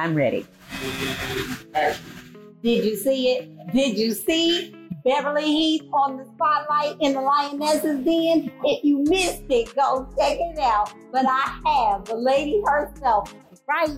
I'm ready. Did you see it? Did you see Beverly Heath on the spotlight in the Lionesses Den? If you missed it, go check it out. But I have the lady herself right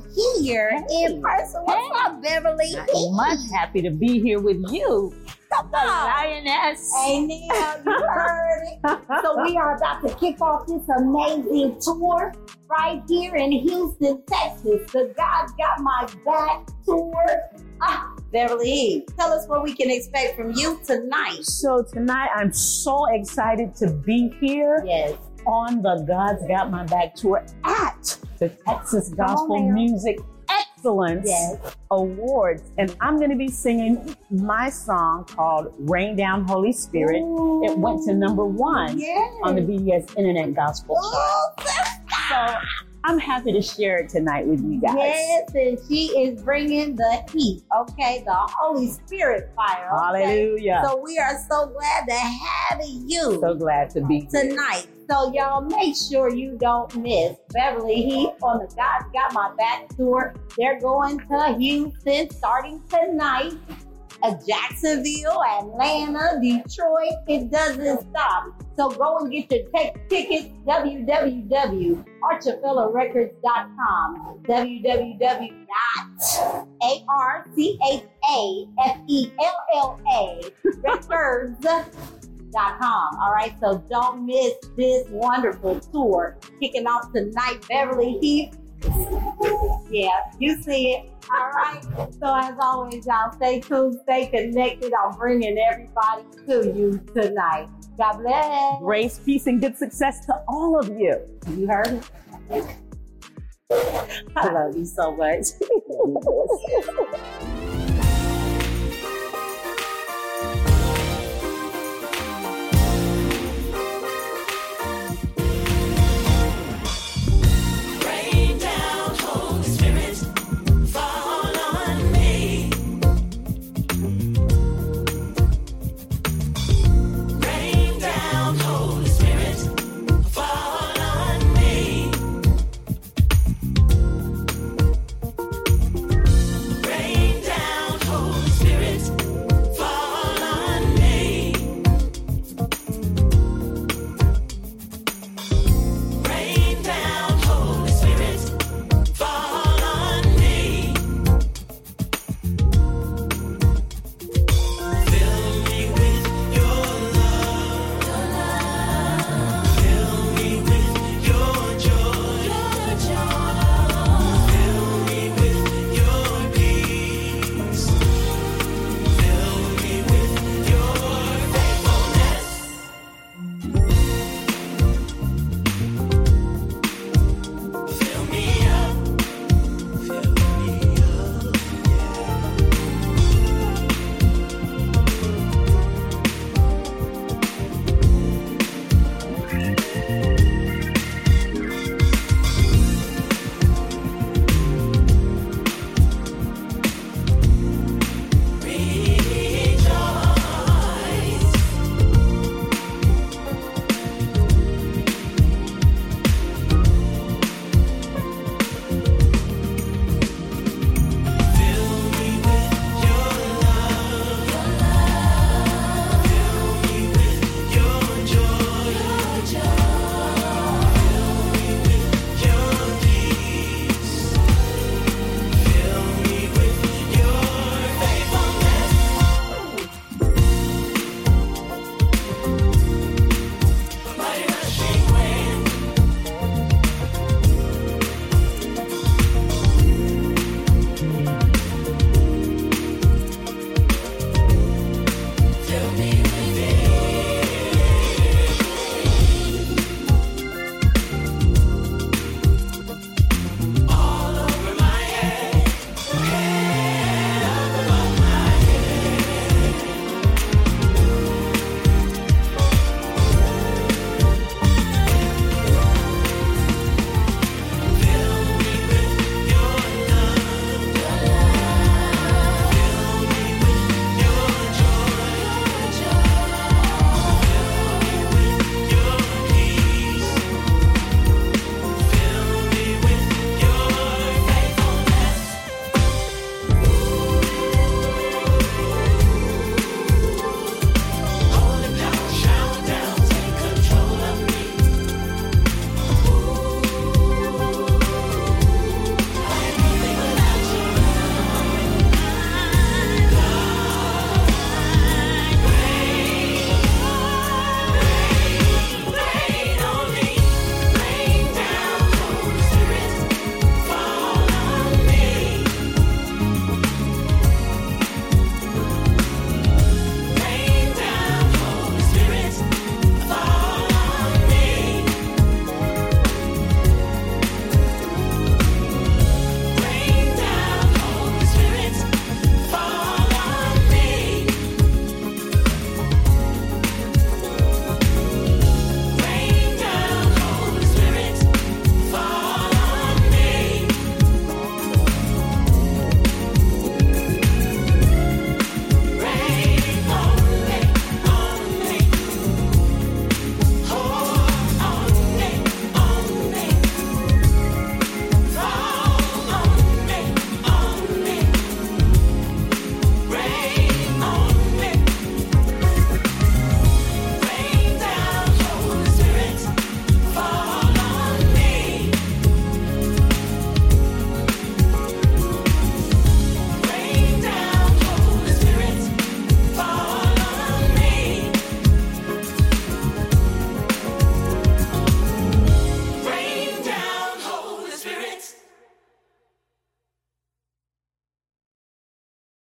here in person. What's up, Beverly? I'm much happy to be here with you, Come the on. lioness. Hey Neil, you heard it. So we are about to kick off this amazing tour right here in Houston, Texas. The God Got My Back tour. Ah, Beverly tell us what we can expect from you tonight. So tonight I'm so excited to be here Yes. on the God's Got My Back tour at the Texas Gospel there. Music Excellence Yes. Awards. And I'm going to be singing my song called Rain Down Holy Spirit. It went to number one Yes. on the BES Internet Gospel chart. So I'm happy to share it tonight with you guys. Yes, and she is bringing the heat, okay? The Holy Spirit fire. Okay? Hallelujah. So we are so glad to have you. So glad to be here. tonight. So y'all make sure you don't miss Beverly Heath on the God's Got My Back tour. They're going to Houston starting tonight. Jacksonville, Atlanta, Detroit. It doesn't stop. So go and get your t- tickets. www.archafellowrecords.com. www.archafella. All right, so don't miss this wonderful tour kicking off tonight, Beverly Heath. Yeah, you see it. All right. So as always, y'all stay tuned, stay connected. I'm bringing everybody to you tonight. God bless. Grace, peace, and good success to all of you. You heard it. I love you so much.